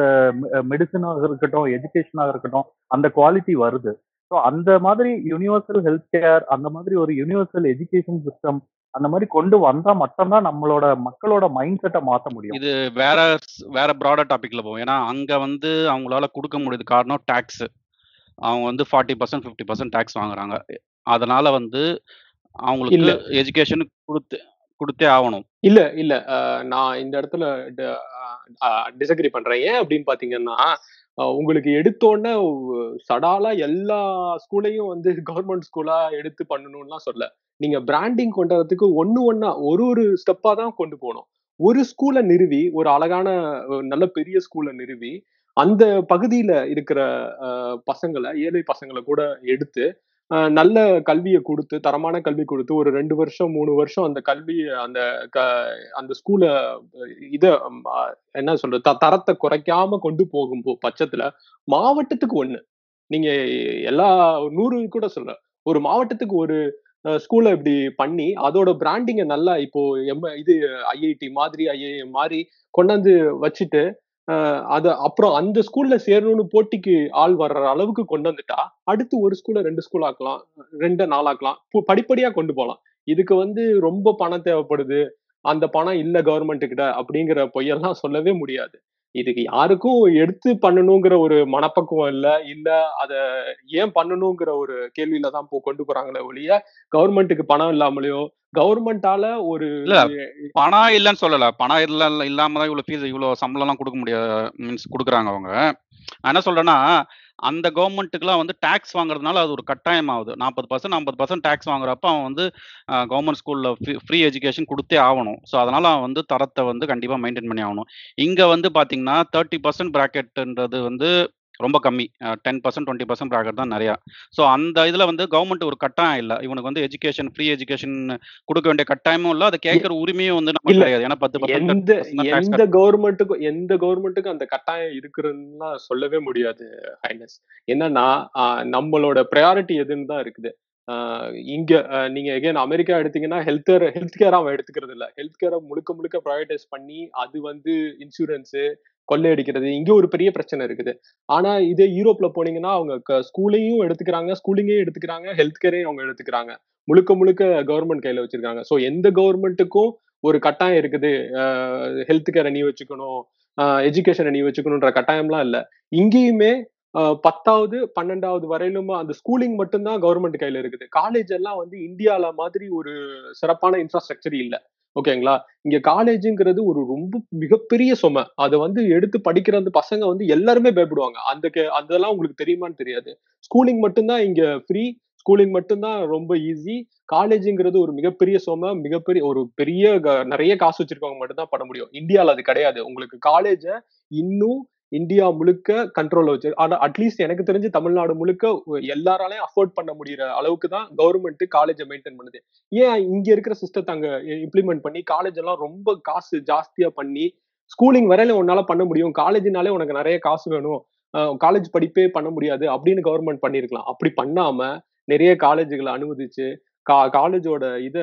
E: மெடிசனாக இருக்கட்டும் எஜுகேஷனாக இருக்கட்டும் அந்த குவாலிட்டி வருது. ஸோ அந்த மாதிரி யூனிவர்சல் ஹெல்த் கேர் அந்த மாதிரி ஒரு யூனிவர்சல் எஜுகேஷன் சிஸ்டம் அந்த மாதிரி கொண்டு வந்தா மட்டும்தான் நம்மளோட மக்களோட மைண்ட் செட்டை மாற்ற முடியும்.
D: இது வேற வேற ப்ராடர் டாபிக்ல போவோம். ஏன்னா அங்க வந்து அவங்களால கொடுக்க முடியுது காரணம் டாக்ஸ் அவங்க வந்து forty percent fifty percent tax வாங்குறாங்க. அதனால வந்து அவங்களுக்கு. எஜுகேஷன் கொடுத்து கொடுத்தே ஆகணும்.
G: இல்ல இல்ல. நான் இந்த இடத்துல டிசக்ரி பண்றேன். ஏன் அப்படின்னு பாத்தீங்கன்னா உங்களுக்கு எடுத்தோடனே சடாலா எல்லா ஸ்கூலையும் வந்து கவர்மெண்ட் ஸ்கூலா எடுத்து பண்ணணும்லாம் சொல்ல நீங்க பிராண்டிங் கொண்டு வரதுக்கு ஒன்னா ஒரு ஒரு ஸ்டெப்பா தான் கொண்டு போகணும். ஒரு ஸ்கூலை நிறுவி ஒரு அழகான நல்ல பெரிய ஸ்கூலை நிறுவி அந்த பகுதியில இருக்கிற பசங்களை ஏழை பசங்களை கூட எடுத்து நல்ல கல்வியை கொடுத்து தரமான கல்வி கொடுத்து ஒரு ரெண்டு வருஷம் மூணு வருஷம் அந்த கல்வி அந்த க- அந்த ஸ்கூலை இதை என்ன சொல்றது த- தரத்தை குறைக்காம கொண்டு போகும் போ- பட்சத்துல மாவட்டத்துக்கு ஒண்ணு. நீங்க எல்லா நூறு கூட சொல்ல ஒரு மாவட்டத்துக்கு ஒரு ஸ்கூலை இப்படி பண்ணி அதோட பிராண்டிங்கை நல்லா இப்போ எம் இது ஐஐடி மாதிரி ஐஐஎம் மாதிரி கொண்டாந்து வச்சுட்டு அது அப்புறம் அந்த ஸ்கூல்ல சேரணும்னு போட்டிக்கு ஆள் வர்ற அளவுக்கு கொண்டு வந்துட்டா அடுத்து ஒரு ஸ்கூல்ல ரெண்டு ஸ்கூல் ஆக்கலாம் ரெண்டு நாளாக்கலாம் பு- படிப்படியா கொண்டு போகலாம் இதுக்கு வந்து ரொம்ப பணம் தேவைப்படுது அந்த பணம் இல்ல கவர்மெண்ட் கிட்ட அப்படிங்கிற பொய்யெல்லாம் சொல்லவே முடியாது. இதுக்கு யாருக்கும் எடுத்து பண்ணணுங்கிற ஒரு மனப்பக்குவம் இல்ல. இல்ல அத ஏன் பண்ணணுங்கிற ஒரு கேள்வியில தான் போ கொண்டு போறாங்களே ஒழிய கவர்மெண்ட்டுக்கு பணம் இல்லாமலையோ கவர்மெண்டால ஒரு
D: இல்ல பணம் இல்லைன்னு சொல்லல. பணம் இல்ல இல்லாம தான் இவ்வளவு ஃபீஸ் இவ்வளவு சம்பளம் எல்லாம் கொடுக்க முடியாது மீன்ஸ் கொடுக்குறாங்க அவங்க. என்ன சொல்றேன்னா அந்த கவர்மெண்ட்டுக்குலாம் வந்து டேக்ஸ் வாங்குறதுனால அது ஒரு கட்டாயம் ஆகுது நாற்பது பர்சன்ட் ஐம்பது பர்சன்ட் டேக்ஸ் வாங்குறப்ப அவன் வந்து கவர்மெண்ட் ஸ்கூலில் ஃப்ரீ எஜுகேஷன் கொடுத்தே ஆகணும். ஸோ அதனால் அவன் வந்து தரத்தை வந்து கண்டிப்பாக மெயின்டைன் பண்ணி ஆகணும். இங்கே வந்து பார்த்தீங்கன்னா தேர்ட்டி பர்சன்ட் ப்ராக்கெட்டுன்றது வந்து ரொம்ப கம்மி. Ten percent twenty percent bracket தான் நிறையா. ஸோ அந்த இதுல வந்து கவர்மெண்ட் ஒரு கட்டாயம் இல்லை. இவனுக்கு வந்து எஜுகேஷன் ஃப்ரீ எஜுகேஷன் கொடுக்க வேண்டிய கட்டாயமும் இல்லை. அதை கேட்கற உரிமையும் வந்து
G: இல்ல.
D: கிடையாது. ஏன்னா பத்து
G: எந்த எந்த கவர்மெண்ட்டுக்கும் எந்த கவர்மெண்ட்டுக்கும் அந்த கட்டாயம் இருக்குதுன்னா சொல்லவே முடியாது ஹைனஸ் என்னன்னா நம்மளோட ப்ரையாரிட்டி எதுன்னு தான் இருக்குது. இங்க நீங்க எகைன் அமெரிக்கா எடுத்தீங்கன்னா ஹெல்த் கேர் ஹெல்த் கேர் அவன் எடுத்துக்கிறது இல்ல ஹெல்த் கேரை முழுக்க முழுக்க ப்ரைவேடைஸ் பண்ணி அது வந்து இன்சூரன்ஸ் கொள்ளையடிக்கிறது. இங்க ஒரு பெரிய பிரச்சனை இருக்குது. ஆனா இதே யூரோப்ல போனீங்கன்னா அவங்க ஸ்கூலையும் எடுத்துக்கிறாங்க ஸ்கூலிங்கையும் எடுத்துக்கிறாங்க ஹெல்த் கேரையும் அவங்க எடுத்துக்கிறாங்க. முழுக்க முழுக்க கவர்மெண்ட் கையில வச்சிருக்காங்க. சோ எந்த கவர்மெண்ட்டுக்கும் ஒரு கட்டாயம் இருக்குது. ஹெல்த் கேரை நீ வச்சுக்கணும் எஜுகேஷனை நீ வச்சுக்கணுன்ற கட்டாயம்லாம் இல்லை. இங்கேயுமே பத்தாவது பன்னெண்டாவது வரையிலும் அந்த ஸ்கூலிங் மட்டும்தான் கவர்மெண்ட் கையில இருக்குது. காலேஜ் எல்லாம் வந்து இந்தியால மாதிரி ஒரு சிறப்பான இன்ஃப்ராஸ்ட்ரக்சர் இல்லை. ஓகேங்களா இங்க காலேஜுங்கிறது ஒரு ரொம்ப மிகப்பெரிய சுமை. அதை வந்து எடுத்து படிக்கிற அந்த பசங்க வந்து எல்லாருமே பயப்படுவாங்க. அந்த அதெல்லாம் உங்களுக்கு தெரியுமான்னு தெரியாது. ஸ்கூலிங் மட்டும்தான் இங்க ஃப்ரீ ஸ்கூலிங் மட்டும்தான் ரொம்ப ஈஸி காலேஜுங்கிறது ஒரு மிகப்பெரிய சுமை. மிகப்பெரிய ஒரு பெரிய க- நிறைய காசு வச்சிருக்கவங்க மட்டும்தான் பண்ண முடியும். இந்தியாவில் அது கிடையாது. உங்களுக்கு காலேஜை இன்னும் இந்தியா முழுக்க கண்ட்ரோல் வச்சு ஆனா அட்லீஸ்ட் எனக்கு தெரிஞ்சு தமிழ்நாடு முழுக்க எல்லாராலையும் அஃபோர்ட் பண்ண முடியற அளவுக்கு தான் கவர்மெண்ட் காலேஜை மெயின்டைன் பண்ணுது. ஏன் இங்க இருக்கிற சிஸ்டத்தை அங்க இம்ப்ளிமெண்ட் பண்ணி காலேஜ் எல்லாம் ரொம்ப காசு ஜாஸ்தியா பண்ணி ஸ்கூலிங் வரையில உன்னால பண்ண முடியும் காலேஜ்னாலே உனக்கு நிறைய காசு வேணும் காலேஜ் படிப்பே பண்ண முடியாது அப்படின்னு கவர்மெண்ட் பண்ணிருக்கலாம் அப்படி பண்ணாம நிறைய காலேஜுகளை அனுமதிச்சு கா காலேஜோட இத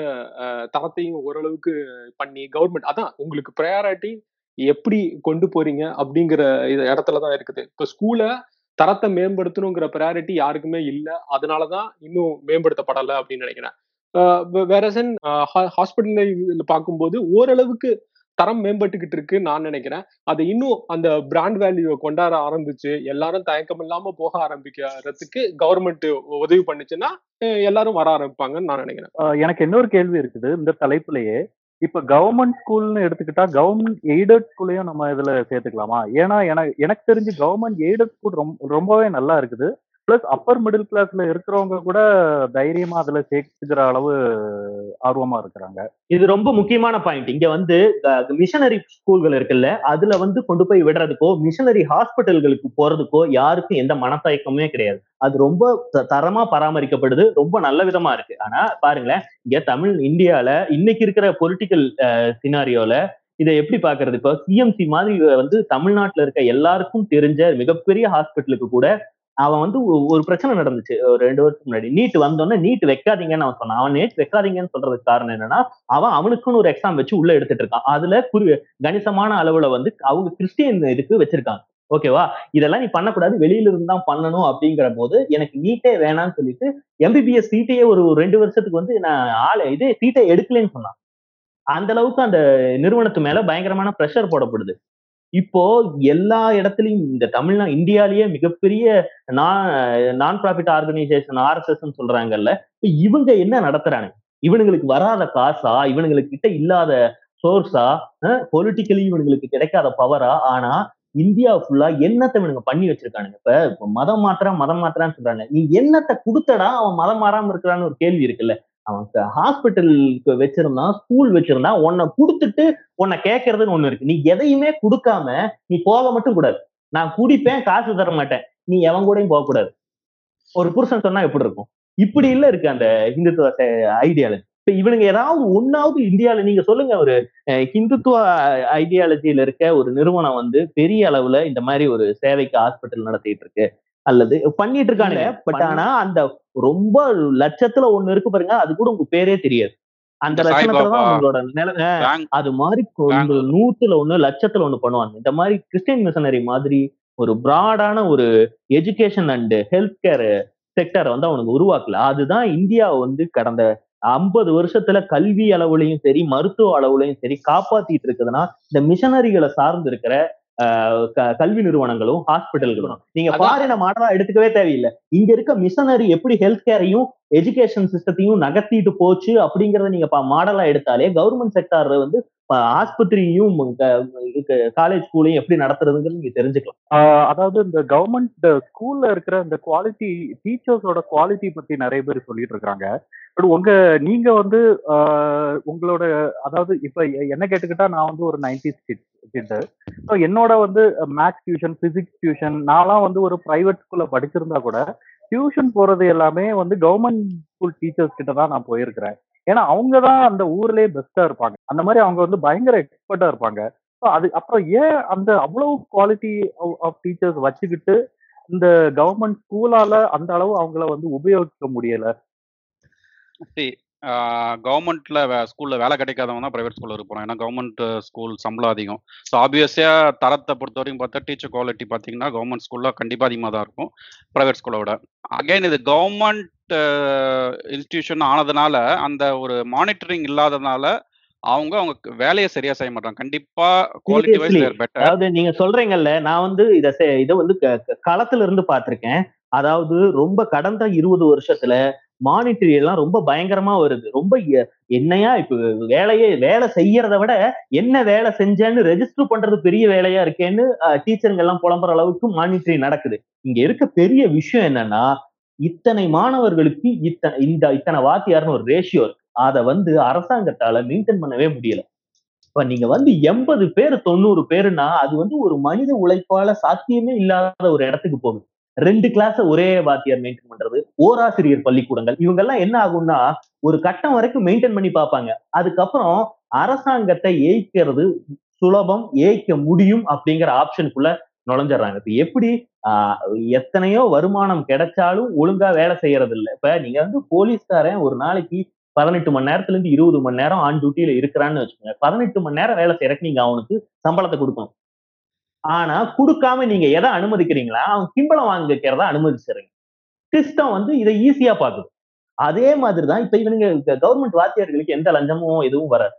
G: தரத்தையும் ஓரளவுக்கு பண்ணி கவர்மெண்ட் அதான் உங்களுக்கு ப்ரையாரிட்டி எப்படி கொண்டு போறீங்க அப்படிங்கிற இடத்துல தான் இருக்குது. இப்போ ஸ்கூலை தரத்தை மேம்படுத்தணுங்கிற ப்ரையாரிட்டி யாருக்குமே இல்லை. அதனாலதான் இன்னும் மேம்படுத்தப்படலை அப்படின்னு நினைக்கிறேன். வேற ஹாஸ்பிட்டல் பார்க்கும்போது ஓரளவுக்கு தரம் மேம்பட்டுக்கிட்டு இருக்கு நான் நினைக்கிறேன். அதை இன்னும் அந்த பிராண்ட் வேல்யூவை கொண்டாட ஆரம்பிச்சு எல்லாரும் தயக்கம் இல்லாம போக ஆரம்பிக்கிறதுக்கு கவர்மெண்ட் உதவி பண்ணுச்சுன்னா எல்லாரும் வர ஆரம்பிப்பாங்கன்னு நான் நினைக்கிறேன்.
E: எனக்கு இன்னொரு கேள்வி இருக்குது. இந்த தலைப்புலயே இப்ப கவர்மெண்ட் ஸ்கூல்னு எடுத்துக்கிட்டா கவர்மெண்ட் எய்டட் ஸ்கூலையும் நம்ம இதுல சேர்த்துக்கலாமா? ஏன்னா எனக்கு எனக்கு தெரிஞ்சு கவர்மெண்ட் எய்டட் ஸ்கூல் ரொம்ப ரொம்பவே நல்லா இருக்குது. பிளஸ் அப்பர் மிடில் கிளாஸ்ல இருக்கிறவங்க கூட தைரியமா அதுல சேர்த்துக்கிற அளவு ஆர்வமா இருக்கிறாங்க.
B: இது ரொம்ப முக்கியமான பாயிண்ட் இங்க வந்து மிஷனரி ஸ்கூல்கள் இருக்குல்ல அதுல வந்து கொண்டு போய் விடுறதுக்கோ மிஷனரி ஹாஸ்பிட்டல்களுக்கு போறதுக்கோ யாருக்கும் எந்த மனத்தயக்கமே கிடையாது. அது ரொம்ப த- தரமா பராமரிக்கப்படுது ரொம்ப நல்ல விதமா இருக்கு. ஆனா பாருங்களேன் இங்க தமிழ் இந்தியால இன்னைக்கு இருக்கிற பொலிட்டிக்கல் சினாரியோல இதை எப்படி பாக்குறது? இப்ப சிஎம்சி மாதிரி வந்து தமிழ்நாட்டுல இருக்க எல்லாருக்கும் தெரிஞ்ச மிகப்பெரிய ஹாஸ்பிட்டலுக்கு கூட அவன் வந்து ஒரு பிரச்சனை நடந்துச்சு. ஒரு ரெண்டு வருஷத்துக்கு முன்னாடி. நீட் வந்தோடனே நீட் வைக்காதீங்கன்னு அவன் சொன்னான். அவன் நீட் வைக்காதீங்கன்னு சொல்றதுக்கு காரணம் என்னன்னா அவன் அவனுக்குன்னு ஒரு எக்ஸாம் வச்சு உள்ள எடுத்துட்டு இருக்கான். அதுல குறி கணிசமான அளவுல வந்து அவங்க கிறிஸ்டியன் இதுக்கு வச்சிருக்காங்க. ஓகேவா இதெல்லாம் நீ பண்ணக்கூடாது. வெளியில இருந்து தான் பண்ணணும் அப்படிங்கிற போது எனக்கு நீட்டே வேணாம்னு சொல்லிட்டு எம்பிபிஎஸ் சீட்டையே ஒரு ரெண்டு வருஷத்துக்கு வந்து நான் ஆளை இது சீட்டை எடுக்கலைன்னு சொன்னான். அந்த அளவுக்கு அந்த நிறுவனத்து மேல பயங்கரமான ப்ரெஷர் போடப்படுது. இப்போ எல்லா இடத்துலயும் இந்த தமிழ்நா இந்தியாலேயே மிகப்பெரிய நான் நான் ப்ராஃபிட் ஆர்கனைசேஷன் ஆர்எஸ்எஸ் சொல்றாங்கல்ல இப்ப இவங்க என்ன நடத்துறாங்க? இவனுங்களுக்கு வராத காசா? இவனுங்களுக்கு கிட்ட இல்லாத சோர்ஸா பொலிட்டிக்கலி இவனுங்களுக்கு கிடைக்காத பவரா ஆனா இந்தியா ஃபுல்லா என்னத்தை இவனுங்க பண்ணி வச்சிருக்கானுங்க? இப்ப இப்ப மதம் மாத்திரம் மதம் மாத்திரான்னு சொல்றாங்க. நீ என்னத்தை கொடுத்தடா அவன் மதம் மாறாம இருக்கிறான்னு ஒரு கேள்வி இருக்குல்ல. அவன் ஹாஸ்பிட்டலுக்கு வச்சிருந்தான் ஸ்கூல் வச்சிருந்தான் உன்னை கொடுத்துட்டு உன்னை கேட்கறதுன்னு ஒண்ணு இருக்கு. நீ எதையுமே கொடுக்காம நீ போக மட்டும் கூடாது. நான் குடிப்பேன் காசு தர மாட்டேன். நீ எவன் கூடயும் போக கூடாது. ஒரு புருஷன் சொன்னா எப்படி இருக்கும்? இப்படி இல்ல இருக்கு அந்த ஹிந்துத்துவ ஐடியால இப்ப இவனுங்க ஏதாவது ஒன்னாவது இந்தியால நீங்க சொல்லுங்க ஒரு ஹிந்துத்துவ ஐடியாலஜியில இருக்க ஒரு நிறுவனம் வந்து பெரிய அளவுல இந்த மாதிரி ஒரு சேவைக்கு ஹாஸ்பிட்டல் நடத்திட்டு இருக்கு. அல்லது பண்ணிட்டு இருக்காங்க பட் ஆனா அந்த ரொம்ப லட்சத்துல ஒண்ணு இருக்கு பாருங்க. அது கூட உங்க பேரே தெரியாது. அந்த உங்களோட நிலை அஹ்,
D: பேங்க்
B: அது மாதிரி. நூத்துல ஒண்ணு லட்சத்துல ஒண்ணு பண்ணுவாங்க. இந்த மாதிரி கிறிஸ்டியன் மிஷனரி மாதிரி ஒரு பிராடான ஒரு எஜுகேஷன் அண்ட் ஹெல்த் கேர் செக்டரை வந்து அவனுக்கு உருவாக்கல. அதுதான் இந்தியா வந்து கடந்த ஐம்பது வருஷத்துல கல்வி அளவுலையும் சரி மருத்துவ அளவுலையும் சரி காப்பாத்திட்டு இருக்குதுன்னா இந்த மிஷனரிகளை சார்ந்து இருக்கிற கல்வி நிறுவனங்களும் ஹாஸ்பிட்டல்களும் நீங்க. ஃபாரின மாடலா எடுத்துக்கவே தேவையில்லை. இங்க இருக்க மிஷனரி எப்படி ஹெல்த் கேரையும் எஜுகேஷன் சிஸ்டத்தையும் நகர்த்திட்டு போச்சு அப்படிங்கறத நீங்க மாடலா எடுத்தாலே கவர்மெண்ட் செக்டார் வந்து ஆஸ்பத்திரியும் காலேஜ் ஸ்கூலையும் எப்படி நடத்துறதுங்கிறது நீங்க தெரிஞ்சுக்கலாம்.
E: அதாவது இந்த கவர்மெண்ட் ஸ்கூல்ல இருக்கிற இந்த குவாலிட்டி டீச்சர்ஸோட குவாலிட்டி பத்தி நிறைய பேர் சொல்லிட்டு இருக்காங்க பட் உங்க நீங்க வந்து உங்களோட அதாவது இப்ப என்ன கேட்டுக்கிட்டா நான் வந்து ஒரு நைன்டி கிட் கிட்டு ஸோ என்னோட வந்து மேத்ஸ் டியூஷன் பிசிக்ஸ் டியூஷன் நான்லாம் வந்து ஒரு பிரைவேட் ஸ்கூல்ல படிச்சிருந்தா கூட டியூஷன் போறது எல்லாமே வந்து கவர்மெண்ட் ஸ்கூல் டீச்சர்ஸ் கிட்ட தான் நான் போயிருக்கிறேன். ஏன்னா அவங்க தான் அந்த ஊர்லயே பெஸ்டா இருப்பாங்க. அந்த மாதிரி அவங்க வந்து பயங்கர எக்ஸ்பர்ட்டா இருப்பாங்க. ஸோ அது அப்புறம் ஏன் அந்த அவ்வளவு குவாலிட்டி ஆஃப் டீச்சர்ஸ் வச்சுக்கிட்டு இந்த கவர்மெண்ட் ஸ்கூலால அந்த அளவு அவங்கள வந்து உபயோகிக்க முடியல?
D: கவர்மெண்ட்ல ஸ்கூல்ல வேலை கிடைக்காதவங்க தான் பிரைவேட் ஸ்கூல்ல இருப்போம் ஏன்னா கவர்மெண்ட் ஸ்கூல் சம்பளம் அதிகம். ஸோ ஆப்வியஸா தரத்தை பொறுத்த வரைக்கும் பார்த்தா டீச்சர் குவாலிட்டி பார்த்தீங்கன்னா கவர்மெண்ட் ஸ்கூல்ல கண்டிப்பா அதிகமாக தான் இருக்கும் பிரைவேட் ஸ்கூலை விட. அகைன் இது கவர்மெண்ட் இன்ஸ்டிடியூஷன் ஆனதுனால அந்த ஒரு மானிட்டரிங் இல்லாததுனால அவங்க அவங்க வேலையை சரியா செய்ய மாட்டாங்க கண்டிப்பா குவாலிட்டி வைஸ் பெட்டர்
B: அதாவது நீங்க சொல்றீங்கல்ல நான் வந்து இத இத வந்து களத்துல இருந்து பார்த்திருக்கேன். அதாவது ரொம்ப கடந்த இருபது வருஷத்துல மானிட்டரி எல்லாம் ரொம்ப பயங்கரமா வருது. ரொம்ப என்னையா இப்ப வேலையே வேலை செய்யறத விட என்ன வேலை செஞ்சேன்னு ரெஜிஸ்டர் பண்றது பெரிய வேலையா இருக்கேன்னு டீச்சருங்க எல்லாம் புலம்புற அளவுக்கு மானிட்டரி நடக்குது. இங்க இருக்க பெரிய விஷயம் என்னன்னா இத்தனை மாணவர்களுக்கு இத்தனை இந்த இத்தனை வாத்தியார்னு ஒரு ரேஷியோ இருக்கு. அதை வந்து அரசாங்கத்தால மெயின்டைன் பண்ணவே முடியல. இப்ப நீங்க வந்து எண்பது பேர் தொண்ணூறு பேருன்னா அது வந்து ஒரு மனித உழைப்பால சாத்தியமே இல்லாத ஒரு இடத்துக்கு போகுது. ரெண்டு கிளாஸ் ஒரே வாத்தியார் மெயின்டைன் பண்றது ஓராசிரியர் பள்ளிக்கூடங்கள். இவங்கெல்லாம் என்ன ஆகும்னா ஒரு கட்டம் வரைக்கும் மெயின்டைன் பண்ணி பார்ப்பாங்க. அதுக்கப்புறம் அரசாங்கத்தை ஏய்க்கிறது சுலபம் ஏய்க்க முடியும் அப்படிங்கிற ஆப்ஷனுக்குள்ள நுழைஞ்சிடுறாங்க. இப்ப எப்படி ஆஹ் எத்தனையோ வருமானம் கிடைச்சாலும் ஒழுங்கா வேலை செய்யறது இல்லை இப்ப நீங்க வந்து போலீஸ்காரன் ஒரு நாளைக்கு பதினெட்டு மணி நேரத்துல இருந்து இருபது மணி நேரம் ஆன் டியூட்டியில இருக்கிறான்னு வச்சுக்கோங்க. பதினெட்டு மணி நேரம் வேலை செய்யறதுக்கு நீங்க அவனுக்கு சம்பளத்தை கொடுக்கணும். ஆனா கொடுக்காம நீங்க எதை அனுமதிக்கிறீங்களா? அவன் கிம்பளம் வாங்கிக்கிறத அனுமதிச்சிடுறீங்க. சிஸ்டம் வந்து இதை ஈஸியா பாக்குது அதே மாதிரிதான் இப்ப இவனுங்க கவர்மெண்ட் வாத்தியார்களுக்கு எந்த லஞ்சமும் எதுவும் வராது.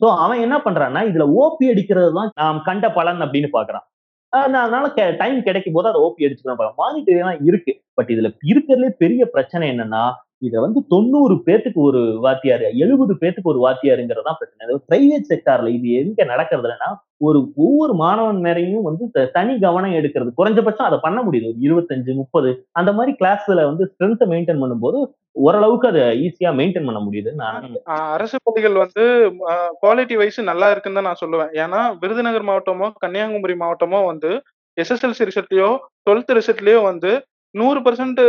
B: சோ அவன் என்ன பண்றான்னா இதுல ஓபி அடிக்கிறது தான் நாம் கண்ட பலன் அப்படின்னு பாக்குறான் நான் அதனால டைம் கிடைக்கும் போது அதை ஓபி அடிச்சுக்கலாம் மானிட்டரி எல்லாம் இருக்கு. பட் இதுல இருக்கிறதுலே பெரிய பிரச்சனை என்னன்னா இத வந்து தொண்ணூறு பேத்துக்கு ஒரு வாத்தியார் எழுபது பேத்துக்கு ஒரு வாத்தியாருங்கிறதான் பிரச்சனை. பிரைவேட் செக்டார்ல இது எங்க நடக்கிறதுலன்னா ஒரு ஒவ்வொரு மாணவன் மேலையும் வந்து தனி கவனம் எடுக்கிறது. குறைஞ்சபட்சம் அதை பண்ண முடியுது. ஒரு இருபத்தஞ்சு முப்பது அந்த மாதிரி கிளாஸ்ல வந்து ஸ்ட்ரென்த்தை மெயின்டைன் பண்ணும்போது ஓரளவுக்கு அதை ஈஸியா மெயின்டைன் பண்ண முடியுது நான்
H: அரசு பள்ளிகள் வந்து குவாலிட்டி வைஸ் நல்லா இருக்குன்னு தான் நான் சொல்லுவேன். ஏன்னா விருதுநகர் மாவட்டமோ கன்னியாகுமரி மாவட்டமோ வந்து எஸ்எஸ்எல்சி ரிசல்ட்லயோ டுவெல்த் ரிசல்ட்லயோ வந்து நூறு பர்சன்ட்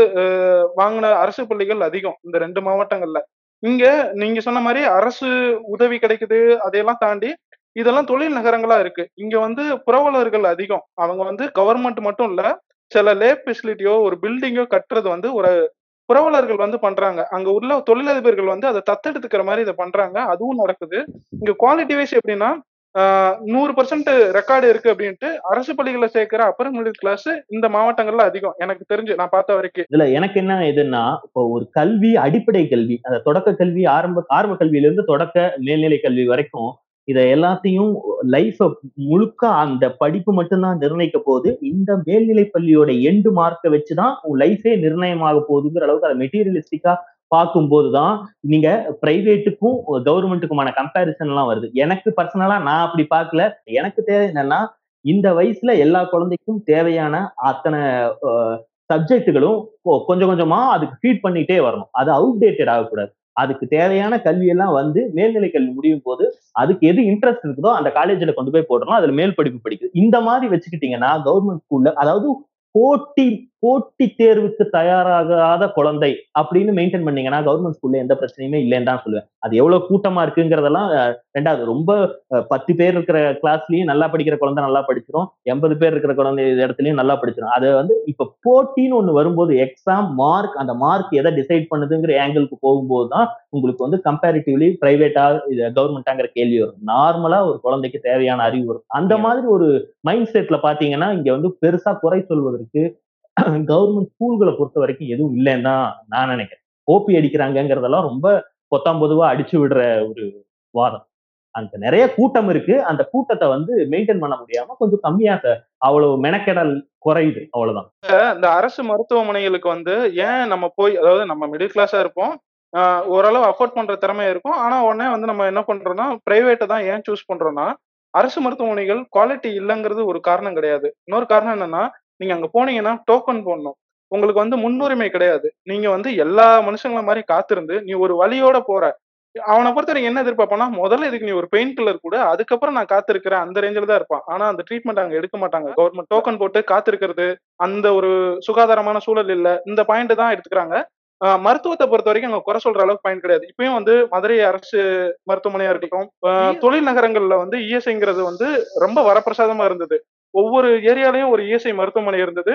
H: வாங்கின அரசு பள்ளிகள் அதிகம் இந்த ரெண்டு மாவட்டங்கள்ல. இங்க நீங்க சொன்ன மாதிரி அரசு உதவி கிடைக்குது அதையெல்லாம் தாண்டி இதெல்லாம் தொழில் நகரங்களா இருக்கு. இங்க வந்து புரவலர்கள் அதிகம். அவங்க வந்து கவர்மெண்ட் மட்டும் இல்ல சில லேப் ஃபெசிலிட்டியோ ஒரு பில்டிங்கோ கட்டுறது வந்து ஒரு புரவலர்கள் வந்து பண்றாங்க. அங்க உள்ள தொழிலதிபர்கள் வந்து அதை தத்தெடுத்துக்கிற மாதிரி இதை பண்றாங்க. அதுவும் நடக்குது. இங்க குவாலிட்டி வைஸ் எப்படின்னா நூறு பர்சன்ட் ரெக்கார்டு இருக்கு அப்படின்ட்டு அரசு பள்ளிகளை சேர்க்கிற அப்பர் மிடில் கிளாஸ் இந்த மாவட்டங்கள்ல அதிகம். எனக்கு தெரிஞ்சு நான் பார்த்த வரைக்கும்.
B: இதுல எனக்கு என்ன இதுன்னா இப்போ ஒரு கல்வி அடிப்படை கல்வி அந்த தொடக்க கல்வி ஆரம்ப ஆரம்ப கல்வியில இருந்து தொடக்க மேல்நிலை கல்வி வரைக்கும் இதை எல்லாத்தையும் லைஃப முழுக்க அந்த படிப்பு மட்டும்தான் நிர்ணயிக்க போகுது. இந்த மேல்நிலை பள்ளியோட எண்டு மார்க்கை வச்சுதான் உன் லைஃபே நிர்ணயமாக போகுதுங்கிற அளவுக்கு அதை மெட்டீரியலிஸ்டிக்கா பார்க்கும்போது தான் நீங்க பிரைவேட்டுக்கும் கவர்மெண்ட்டுக்குமான கம்பேரிசன் எல்லாம் வருது. எனக்கு பர்சனலா நான் அப்படி பார்க்கல. எனக்கு தேவை என்னன்னா இந்த வயசுல எல்லா குழந்தைக்கும் தேவையான அத்தனை சப்ஜெக்டுகளும் கொஞ்சம் கொஞ்சமா அதுக்கு ஃபீட் பண்ணிட்டே வரணும். அது அவுடேட்டட் ஆகக்கூடாது. அதுக்கு தேவையான கல்வியெல்லாம் வந்து மேல்நிலை கல்வி முடியும் போது அதுக்கு எது இன்ட்ரெஸ்ட் இருக்குதோ அந்த காலேஜில் கொண்டு போய் போடுறோம் அதுல மேல் படிப்பு படிக்குது. இந்த மாதிரி வச்சுக்கிட்டீங்கன்னா கவர்மெண்ட் ஸ்கூல்ல அதாவது போட்டி போட்டி தேர்வுக்கு தயாராகாத குழந்தை அப்படின்னு மெயின்டைன் பண்ணீங்கன்னா கவர்மெண்ட் ஸ்கூல்ல எந்த பிரச்சனையுமே இல்லைன்னு தான் சொல்லுவேன். அது எவ்வளவு கூட்டமா இருக்குங்கிறதெல்லாம் ரெண்டாவது ரொம்ப பத்து பேர் இருக்கிற கிளாஸ்லயும் நல்லா படிக்கிற குழந்தை நல்லா படிச்சிரும். எண்பது பேர் இருக்கிற குழந்தை இடத்துலயும் நல்லா படிச்சிரும். அது வந்து இப்ப போட்டின்னு ஒண்ணு வரும்போது எக்ஸாம் மார்க் அந்த மார்க் எதை டிசைட் பண்ணுதுங்கிற ஆங்கிளுக்கு போகும்போது தான் உங்களுக்கு வந்து கம்பேரிட்டிவ்லி பிரைவேட்டா இது கவர்மெண்டாங்கிற கேள்வி வரும். நார்மலா ஒரு குழந்தைக்கு தேவையான அறிவு வரும். அந்த மாதிரி ஒரு மைண்ட் செட்ல பாத்தீங்கன்னா இங்க வந்து பெருசா குறை சொல்வதற்கு கவர்மெண்ட் ஸ்கூல்களை பொறுத்த வரைக்கும் எதுவும் இல்லைன்னு தான் நான் நினைக்கிறேன். ஓபி அடிக்கிறாங்கங்கிறதெல்லாம் ரொம்ப பொத்தாம் பொதுவா அடிச்சு விடுற ஒரு வாதம். அங்க நிறைய கூட்டம் இருக்கு. அந்த கூட்டத்தை வந்து மெயின்டைன் பண்ண முடியாம கொஞ்சம் கம்மியாக அவ்வளவு மெனக்கெடல் குறையுது. அவ்வளவுதான்.
H: இந்த அரசு மருத்துவமனைகளுக்கு வந்து ஏன் நம்ம போய் அதாவது நம்ம மிடில் கிளாஸா இருப்போம். ஆஹ் ஓரளவு அஃபோர்ட் பண்ற திறமை இருக்கும். ஆனா உடனே வந்து நம்ம என்ன பண்றோம்னா பிரைவேட்டை தான் ஏன் சூஸ் பண்றோம்னா அரசு மருத்துவமனைகள் குவாலிட்டி இல்லைங்கிறது ஒரு காரணம் கிடையாது. இன்னொரு காரணம் என்னன்னா நீங்க அங்க போனீங்கன்னா டோக்கன் போடணும். உங்களுக்கு வந்து முன்னுரிமை கிடையாது. நீங்க வந்து எல்லா மனுஷங்கள மாதிரி காத்திருந்து நீ ஒரு வழியோட போற. அவனை பொறுத்த வரைக்கும் என்ன எதிர்பார்ப்பானா முதல்ல இதுக்கு நீ ஒரு பெயின் கில்லர் கூட அதுக்கப்புறம் நான் காத்திருக்கிறேன். அந்த ரேஞ்சில் தான் இருப்பான். ஆனா அந்த ட்ரீட்மெண்ட் அங்க எடுக்க மாட்டாங்க. கவர்மெண்ட் டோக்கன் போட்டு காத்திருக்கிறது அந்த ஒரு சுகாதாரமான சூழல் இல்ல. இந்த பாயிண்ட் தான் எடுத்துக்கிறாங்க. மருத்துவத்தை பொறுத்த வரைக்கும் அங்க குறை சொல்ற அளவுக்கு பாயிண்ட் கிடையாது. இப்பயும் வந்து மதுரை அரசு மருத்துவமனையா இருக்கட்டும் தொழில் நகரங்கள்ல வந்து இஎஸ்ஐங்கிறது வந்து ரொம்ப வரப்பிரசாதமா இருந்தது. ஒவ்வொரு ஏரியாலையும் ஒரு இஎஸ்ஐ மருத்துவமனை இருந்தது.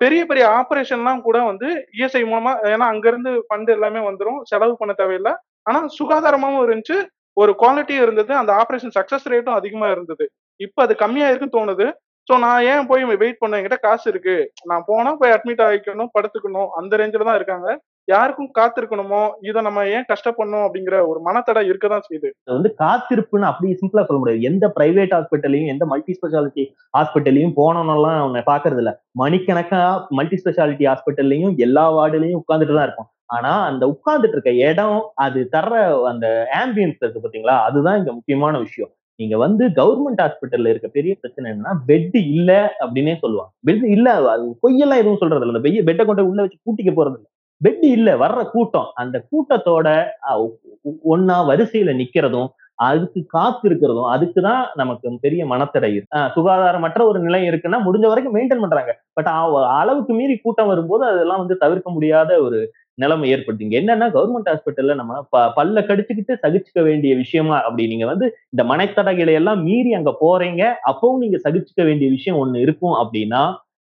H: பெரிய பெரிய ஆப்ரேஷன்லாம் கூட வந்து இஎஸ்ஐ மூலமா ஏன்னா அங்கிருந்து ஃபண்ட் எல்லாமே வந்துடும் செலவு பண்ண தேவையில்லை. ஆனா சுகாதாரமாவும் இருந்துச்சு ஒரு குவாலிட்டியும் இருந்தது அந்த ஆப்ரேஷன் சக்சஸ் ரேட்டும் அதிகமா இருந்தது. இப்போ அது கம்மியா இருக்குன்னு தோணுது. ஸோ நான் ஏன் போய் வெயிட் பண்ண என்கிட்ட காசு இருக்கு. நான் போனா போய் அட்மிட் ஆகிக்கணும் படுத்துக்கணும் அந்த ரேஞ்சில் தான் இருக்காங்க. யாருக்கும் காத்திருக்கணுமோ? இதை நம்ம ஏன் கஷ்டப்படணும் அப்படிங்கிற ஒரு மனத்தடை இருக்கதான் செய்யுது.
B: வந்து காத்திருப்புன்னு அப்படி சிம்பிளா சொல்ல முடியாது. எந்த பிரைவேட் ஹாஸ்பிட்டலையும் எந்த மல்டி ஸ்பெஷாலிட்டி ஹாஸ்பிட்டலையும் போனோம்லாம் அவனை பாக்குறது இல்ல. மணிக்கணக்கா மல்டி ஸ்பெஷாலிட்டி ஹாஸ்பிட்டல்லையும் எல்லா வார்டுலையும் உட்கார்ந்துட்டு தான் இருக்கும் ஆனா அந்த உட்கார்ந்துட்டு இருக்க இடம் அது தர்ற அந்த ஆம்பியன்ஸ் இருக்கு பாத்தீங்களா அதுதான் இங்க முக்கியமான விஷயம். நீங்க வந்து கவர்மெண்ட் ஹாஸ்பிட்டல்ல இருக்க பெரிய பிரச்சனை என்னன்னா பெட் இல்ல அப்படின்னே சொல்லுவாங்க. பெட் இல்ல அது பொய்யெல்லாம் எதுவும் சொல்றது இல்ல பெய்ய பெட்டை கொண்டு உள்ள வச்சு கூட்டிக்க போறது இல்ல பெட் இல்ல வர்ற கூட்டம். அந்த கூட்டத்தோட அஹ், ஒ- ஒண்ணா வரிசையில நிக்கிறதும் அதுக்கு காத்து இருக்கிறதும் அதுக்குதான் நமக்கு பெரிய மனத்தடை சுகாதாரமற்ற ஒரு நிலை இருக்குன்னா முடிஞ்ச வரைக்கும் மெயின்டைன் பண்றாங்க. பட் அளவுக்கு மீறி கூட்டம் வரும்போது அதெல்லாம் வந்து தவிர்க்க முடியாத ஒரு நிலைமை ஏற்படுது. இங்க என்னன்னா கவர்மெண்ட் ஹாஸ்பிட்டல்ல நம்ம ப- பல்ல கடிச்சுக்கிட்டு சகிச்சுக்க வேண்டிய விஷயமா அப்படி நீங்க வந்து இந்த மனைத்தடைகளை எல்லாம் மீறி அங்க போறீங்க அப்பவும் நீங்க சகிச்சுக்க வேண்டிய விஷயம் ஒண்ணு இருக்கும் அப்படின்னா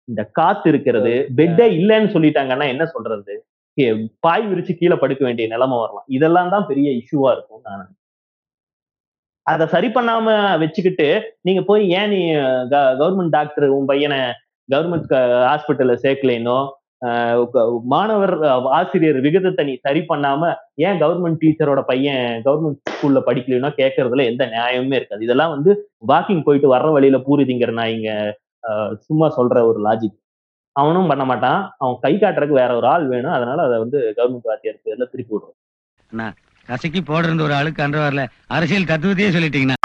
B: இந்த காத்து இருக்கிறது பெட்டே இல்லைன்னு சொல்லிட்டாங்கன்னா என்ன சொல்றது? பாய் விரிச்சு கீழே படுக்க வேண்டிய நிலைமை வரலாம். இதெல்லாம் தான் பெரிய இஷ்யூவா இருக்கும் நான் அதை சரி பண்ணாம வச்சுக்கிட்டு நீங்க போய் ஏன் நீ கவர்மெண்ட் டாக்டர் உன் பையனை கவர்மெண்ட் ஹாஸ்பிட்டல்ல சேர்க்கலைனோ ஆஹ் மாணவர் ஆசிரியர் விகிதத்தை நீ சரி பண்ணாம ஏன் கவர்மெண்ட் டீச்சரோட பையன் கவர்மெண்ட் ஸ்கூல்ல படிக்கலைன்னா கேட்கறதுல எந்த நியாயமுமே இருக்காது. இதெல்லாம் வந்து வாக்கிங் போயிட்டு வர்ற வழியில பூரி திங்கிற நான் இங்க ஆஹ், சும்மா சொல்ற ஒரு லாஜிக் அவனும் பண்ண மாட்டான். அவன் கை காட்டுறதுக்கு வேற ஒரு ஆள் வேணும். அதனால அதை வந்து கவர்மெண்ட் வாத்தியார் பேர்ல திருப்பி விடுறோம்.
I: கசக்கி போடுறது ஒரு ஆளுக்கு அன்ற வரல அரசியல் தத்துவத்தையே சொல்லிட்டீங்கன்னா